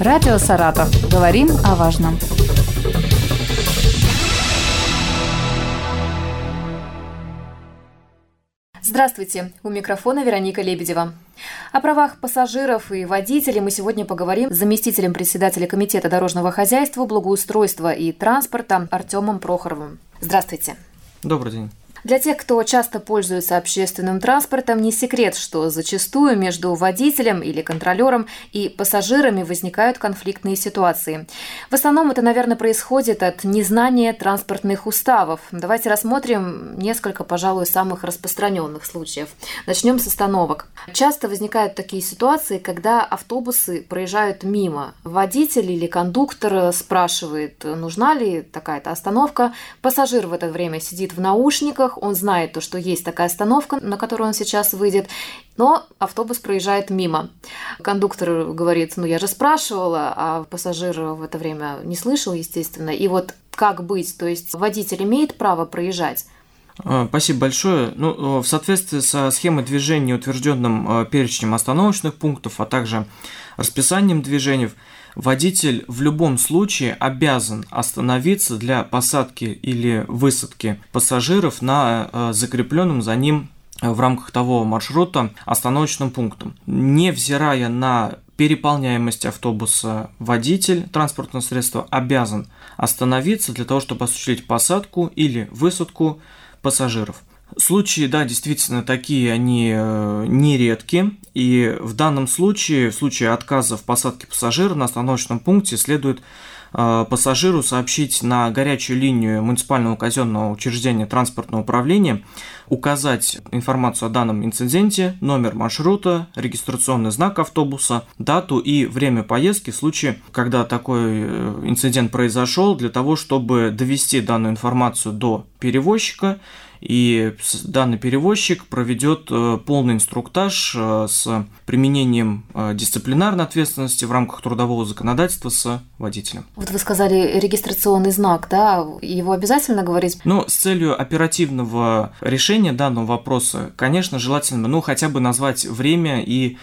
Радио «Саратов». Говорим о важном. Здравствуйте! У микрофона Вероника Лебедева. О правах пассажиров и водителей мы сегодня поговорим с заместителем председателя Комитета дорожного хозяйства, благоустройства и транспорта Артемом Прохоровым. Здравствуйте. Добрый день. Для тех, кто часто пользуется общественным транспортом, не секрет, что зачастую между водителем или контролером и пассажирами возникают конфликтные ситуации. В основном это, наверное, происходит от незнания транспортных уставов. Давайте рассмотрим несколько, пожалуй, самых распространенных случаев. Начнем с остановок. Часто возникают такие ситуации, когда автобусы проезжают мимо. Водитель или кондуктор спрашивает, нужна ли такая-то остановка. Пассажир в это время сидит в наушниках, наушниках, он знает то, что есть такая остановка, на которую он сейчас выйдет, но автобус проезжает мимо. Кондуктор говорит, ну я же спрашивала, а пассажир в это время не слышал, естественно. И вот как быть? То есть водитель имеет право проезжать? А, спасибо большое. Ну, в соответствии со схемой движения, утвержденным э, перечнем остановочных пунктов, а также расписанием движений, водитель в любом случае обязан остановиться для посадки или высадки пассажиров на э, закрепленном за ним э, в рамках того маршрута остановочным пунктом. Невзирая на переполняемость автобуса, водитель транспортного средства обязан остановиться для того, чтобы осуществить посадку или высадку пассажиров. Случаи, да, действительно такие, они э, нередки, и в данном случае, в случае отказа в посадке пассажира на остановочном пункте следует э, пассажиру сообщить на горячую линию муниципального казенного учреждения транспортного управления, указать информацию о данном инциденте, номер маршрута, регистрационный знак автобуса, дату и время поездки в случае, когда такой э, инцидент произошел, для того, чтобы довести данную информацию до перевозчика и данный перевозчик проведет э, полный инструктаж э, с применением э, дисциплинарной ответственности в рамках трудового законодательства с водителем. Вот вы сказали регистрационный знак, да? Его обязательно говорить? Ну, с целью оперативного решения данного вопроса, конечно, желательно, ну, хотя бы назвать время и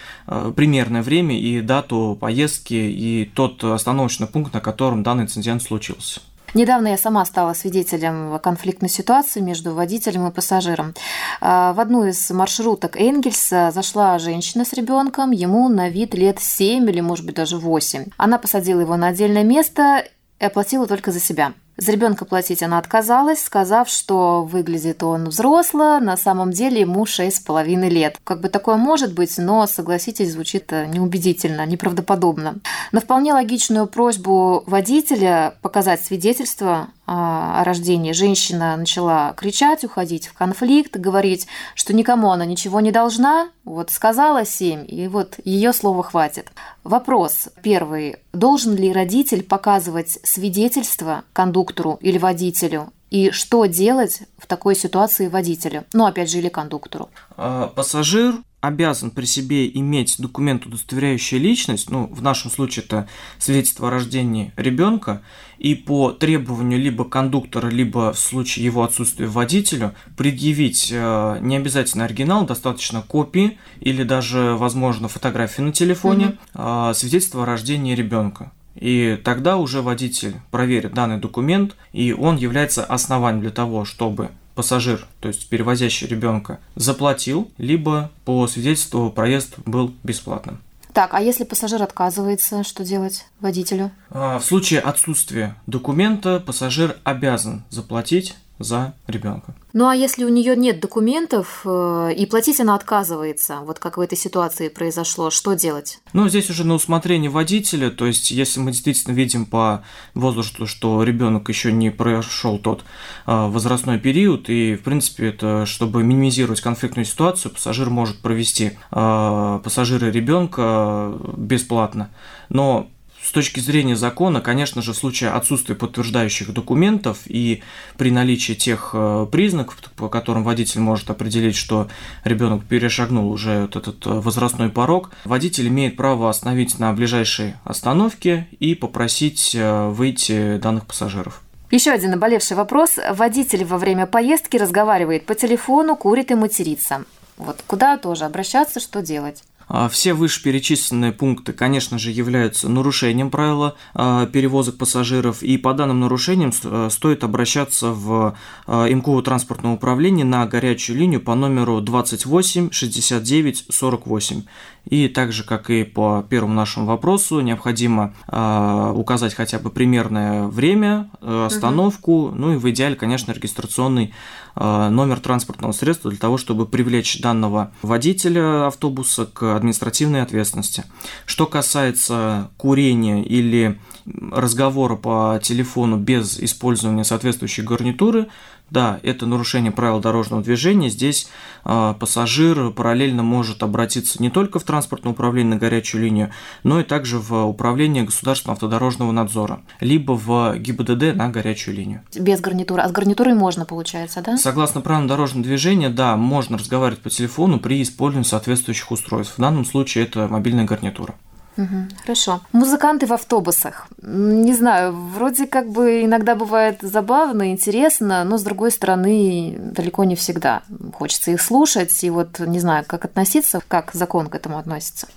примерное время и дату поездки и тот остановочный пункт, на котором данный инцидент случился. Недавно я сама стала свидетелем конфликтной ситуации между водителем и пассажиром. А, в одну из маршруток Энгельса зашла женщина с ребенком, ему на вид лет 7 или, может быть, даже 8. Она посадила его на отдельное место и оплатила только за себя. За ребенка платить она отказалась, сказав, что выглядит он взросло, на самом деле ему шесть с половиной лет. Как бы такое может быть, но, согласитесь, звучит неубедительно, неправдоподобно. На вполне логичную просьбу водителя показать свидетельство о рождении женщина начала кричать, уходить в конфликт, говорить, что никому она ничего не должна. Вот сказала семь, и вот ее слова хватит. Вопрос первый. Должен ли родитель показывать свидетельство кондуктору или водителю? И что делать в такой ситуации водителю? Ну, опять же, или кондуктору? А, пассажир обязан при себе иметь документ, удостоверяющий личность, ну, в нашем случае это свидетельство о рождении ребенка, и по требованию либо кондуктора, либо в случае его отсутствия водителю предъявить э, не обязательно оригинал, достаточно копии или даже, возможно, фотографии на телефоне, mm-hmm. э, свидетельство о рождении ребенка. И тогда уже водитель проверит данный документ, и он является основанием для того, чтобы пассажир, то есть перевозящий ребенка, заплатил, либо по свидетельству проезд был бесплатным. Так, а если пассажир отказывается, что делать водителю? А, в случае отсутствия документа пассажир обязан заплатить за ребенка. Ну а если у нее нет документов э, и платить она отказывается, вот как в этой ситуации произошло, что делать? Ну здесь уже на усмотрение водителя, то есть если мы действительно видим по возрасту, что ребенок еще не прошел тот э, возрастной период, и в принципе это чтобы минимизировать конфликтную ситуацию, пассажир может провести э, пассажира ребенка бесплатно, но с точки зрения закона, конечно же, в случае отсутствия подтверждающих документов и при наличии тех э, признаков, по которым водитель может определить, что ребенок перешагнул уже вот этот э, возрастной порог, водитель имеет право остановить на ближайшей остановке и попросить э, выйти данных пассажиров. Еще один наболевший вопрос. Водитель во время поездки разговаривает по телефону, курит и матерится. Вот куда тоже обращаться, что делать? А, все вышеперечисленные пункты, конечно же, являются нарушением правила а, перевозок пассажиров, и по данным нарушениям э, стоит обращаться в а, МКУ транспортного управления на горячую линию по номеру 28 69 48. И так же, как и по первому нашему вопросу, необходимо э, указать хотя бы примерное время, э, остановку, угу. ну и в идеале, конечно, регистрационный э, номер транспортного средства для того, чтобы привлечь данного водителя автобуса к административной ответственности. Что касается курения или разговора по телефону без использования соответствующей гарнитуры, да, это нарушение правил дорожного движения. Здесь э, пассажир параллельно может обратиться не только в транспортное управление на горячую линию, но и также в управление государственного автодорожного надзора, либо в ГИБДД на горячую линию. Без гарнитуры. А с гарнитурой можно, получается, да? Согласно правилам дорожного движения, да, можно разговаривать по телефону при использовании соответствующих устройств. В данном случае это мобильная гарнитура. Угу, хорошо. Музыканты в автобусах. Не знаю, вроде как бы иногда бывает забавно, интересно, но с другой стороны далеко не всегда. Хочется их слушать, и вот не знаю, как относиться, как закон к этому относится.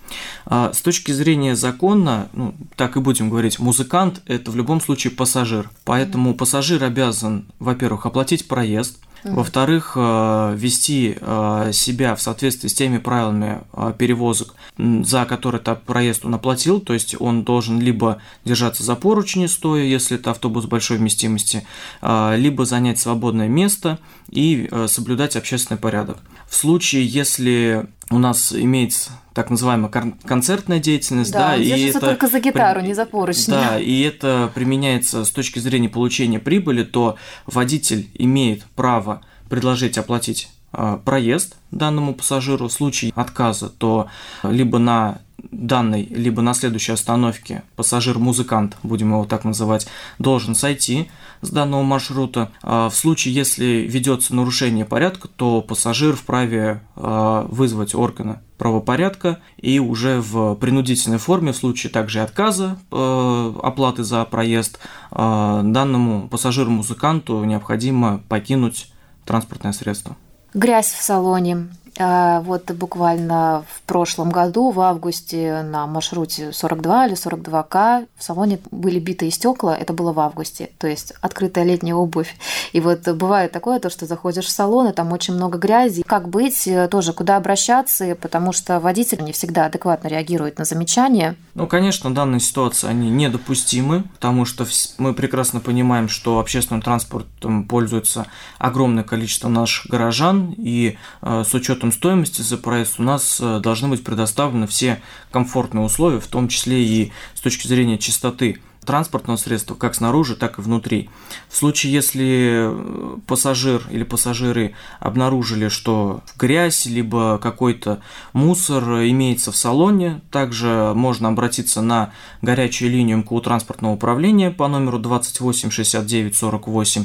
А, с точки зрения закона, ну, так и будем говорить, музыкант – это в любом случае пассажир. Поэтому пассажир обязан, во-первых, оплатить проезд, во-вторых, э, вести э, себя в соответствии с теми правилами э, перевозок, за которые этот проезд он оплатил, то есть он должен либо держаться за поручни стоя, если это автобус большой вместимости, либо занять свободное место и соблюдать общественный порядок. В случае, если у нас имеется так называемая концертная деятельность, да, да и это только за гитару, не за поручни. Да, и это применяется с точки зрения получения прибыли, то водитель имеет право предложить оплатить а, проезд данному пассажиру. В случае отказа, то либо на данной, либо на следующей остановке пассажир-музыкант, будем его так называть, должен сойти с данного маршрута. А в случае, если ведется нарушение порядка, то пассажир вправе а, вызвать органы правопорядка и уже в принудительной форме, в случае также отказа э, оплаты за проезд, данному пассажиру-музыканту необходимо покинуть транспортное средство. Грязь в салоне, а, вот буквально в прошлом году, в августе, на маршруте 42 или 42К в салоне были битые стекла. Это было в августе, то есть открытая летняя обувь. И вот бывает такое, то, что заходишь в салон, и там очень много грязи. Как быть, э, тоже куда обращаться, потому что водитель не всегда адекватно реагирует на замечания. Ну, конечно, данные ситуации, они недопустимы, потому что мы прекрасно понимаем, что общественным транспортом пользуется огромное количество наших горожан, и э, с учетом учетом стоимости за проезд у нас э, должны быть предоставлены все комфортные условия, в том числе и с точки зрения чистоты транспортного средства, как снаружи, так и внутри. В случае, если э, пассажир или пассажиры обнаружили, что грязь либо какой-то мусор имеется в салоне, также можно обратиться на горячую линию МКУ транспортного управления по номеру 28 69 48,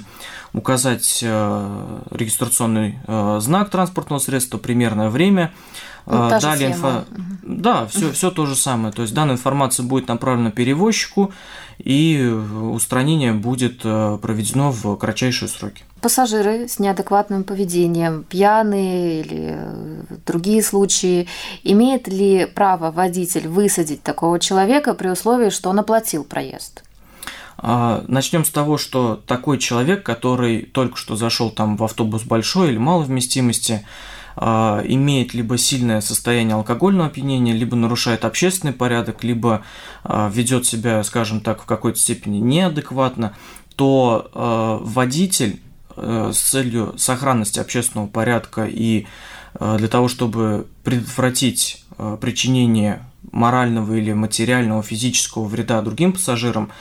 указать э, регистрационный э, знак транспортного средства, примерное время, ну, Далее инфо... Да, все, все то же самое. То есть данная информация будет направлена перевозчику, и устранение будет э, проведено в кратчайшие сроки. Пассажиры с неадекватным поведением, пьяные или э, другие случаи, имеет ли право водитель высадить такого человека при условии, что он оплатил проезд? А, Начнем с того, что такой человек, который только что зашел там в автобус большой или малой вместимости, а, имеет либо сильное состояние алкогольного опьянения, либо нарушает общественный порядок, либо а, ведет себя, скажем так, в какой-то степени неадекватно, то а, водитель э, с целью сохранности общественного порядка и для того, чтобы предотвратить причинение морального или материального физического вреда другим пассажирам, а,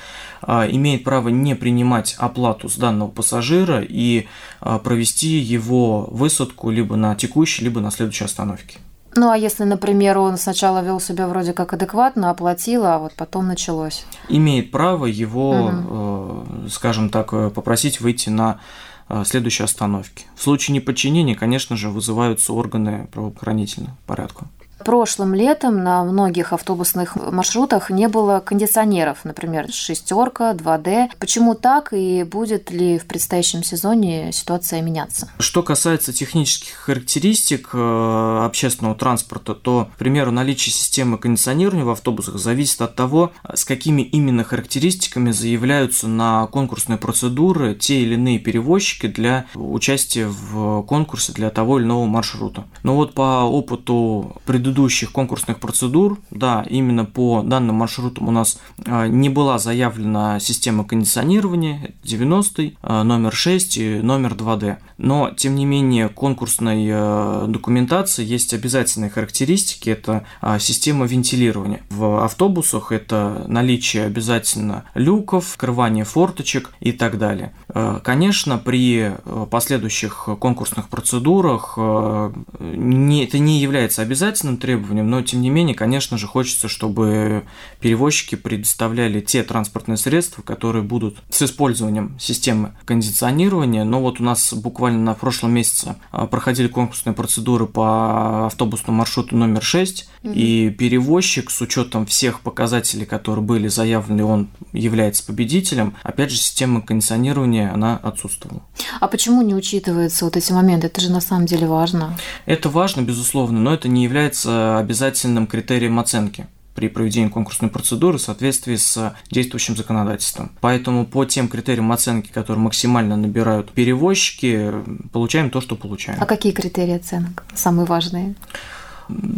имеет право не принимать оплату с данного пассажира и а, провести его высадку либо на текущей, либо на следующей остановке. Ну а если, например, он сначала вел себя вроде как адекватно, оплатил, а вот потом началось? Имеет право его, угу. скажем так, э, попросить выйти на э, следующей остановке. В случае неподчинения, конечно же, вызываются органы правоохранительного порядка. Прошлым летом на многих автобусных маршрутах не было кондиционеров, например, шестерка, 2D. Почему так и будет ли в предстоящем сезоне ситуация меняться? Что касается технических характеристик э, общественного транспорта, то, к примеру, наличие системы кондиционирования в автобусах зависит от того, с какими именно характеристиками заявляются на конкурсные процедуры те или иные перевозчики для участия в конкурсе для того или иного маршрута. Но вот по опыту предыдущих конкурсных процедур, да, именно по данным маршрутам у нас а, не была заявлена система кондиционирования 90 а, номер 6 и номер 2D. Но, тем не менее, конкурсной а, документации есть обязательные характеристики. Это система вентилирования. В автобусах это наличие обязательно люков, открывание форточек и так далее. Конечно, при последующих конкурсных процедурах не, это не является обязательным требованием, но тем не менее, конечно же, хочется, чтобы перевозчики предоставляли те транспортные средства, которые будут с использованием системы кондиционирования. Но вот у нас буквально на прошлом месяце а, проходили конкурсные процедуры по автобусному маршруту номер 6, mm-hmm. и перевозчик с учетом всех показателей, которые были заявлены, он является победителем. Опять же, система кондиционирования, она отсутствовала. А почему не учитываются вот эти моменты? Это же на самом деле важно. Это важно, безусловно, но это не является обязательным критерием оценки при проведении конкурсной процедуры в соответствии с действующим законодательством. Поэтому по тем критериям оценки, которые максимально набирают перевозчики, получаем то, что получаем. А какие критерии оценок самые важные?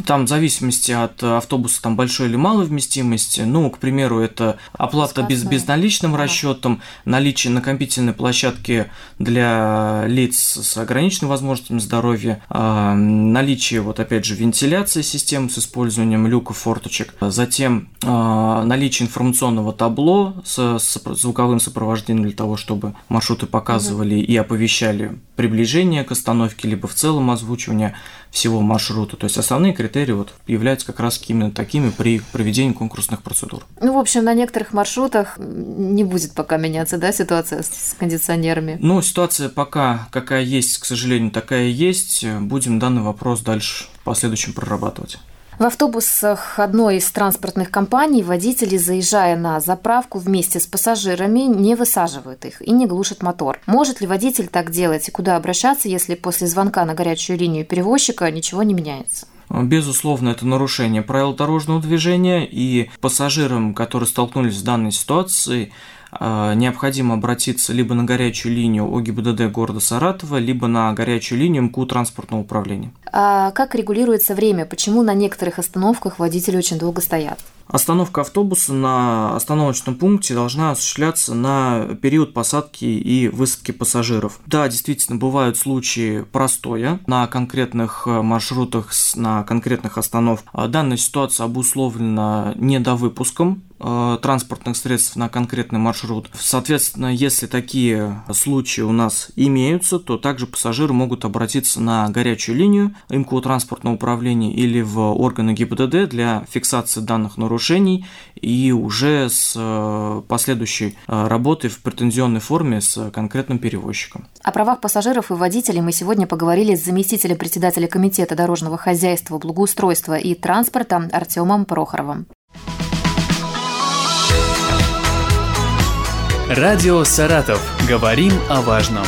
Там в зависимости от автобуса там большой или малой вместимости. Ну, к примеру, это оплата без, безналичным да. расчетом, наличие накопительной площадки для лиц с ограниченными возможностями здоровья, а, наличие, вот опять же, вентиляции системы с использованием люков, форточек, затем а, наличие информационного табло с, с звуковым сопровождением для того, чтобы маршруты показывали угу. и оповещали приближение к остановке, либо в целом озвучивание всего маршрута. То есть основные критерии вот являются как раз именно такими при проведении конкурсных процедур. Ну, в общем, на некоторых маршрутах не будет пока меняться, да, ситуация с кондиционерами? Ну, ситуация пока какая есть, к сожалению, такая есть. Будем данный вопрос дальше в последующем прорабатывать. В автобусах одной из транспортных компаний водители, заезжая на заправку вместе с пассажирами, не высаживают их и не глушат мотор. Может ли водитель так делать и куда обращаться, если после звонка на горячую линию перевозчика ничего не меняется? Безусловно, это нарушение правил дорожного движения, и пассажирам, которые столкнулись с данной ситуацией, а, необходимо обратиться либо на горячую линию ОГИБДД города Саратова, либо на горячую линию МКУ транспортного управления. А как регулируется время? Почему на некоторых остановках водители очень долго стоят? Остановка автобуса на остановочном пункте должна осуществляться на период посадки и высадки пассажиров. Да, действительно, бывают случаи простоя на конкретных э, маршрутах, на конкретных остановках. Данная ситуация обусловлена недовыпуском Э, транспортных средств на конкретный маршрут. Соответственно, если такие случаи у нас имеются, то также пассажиры могут обратиться на горячую линию МКУ транспортного управления или в органы ГИБДД для фиксации данных нарушений и уже с э, последующей э, работой в претензионной форме с конкретным перевозчиком. О правах пассажиров и водителей мы сегодня поговорили с заместителем председателя Комитета дорожного хозяйства, благоустройства и транспорта Артемом Прохоровым. Радио «Саратов». Говорим о важном.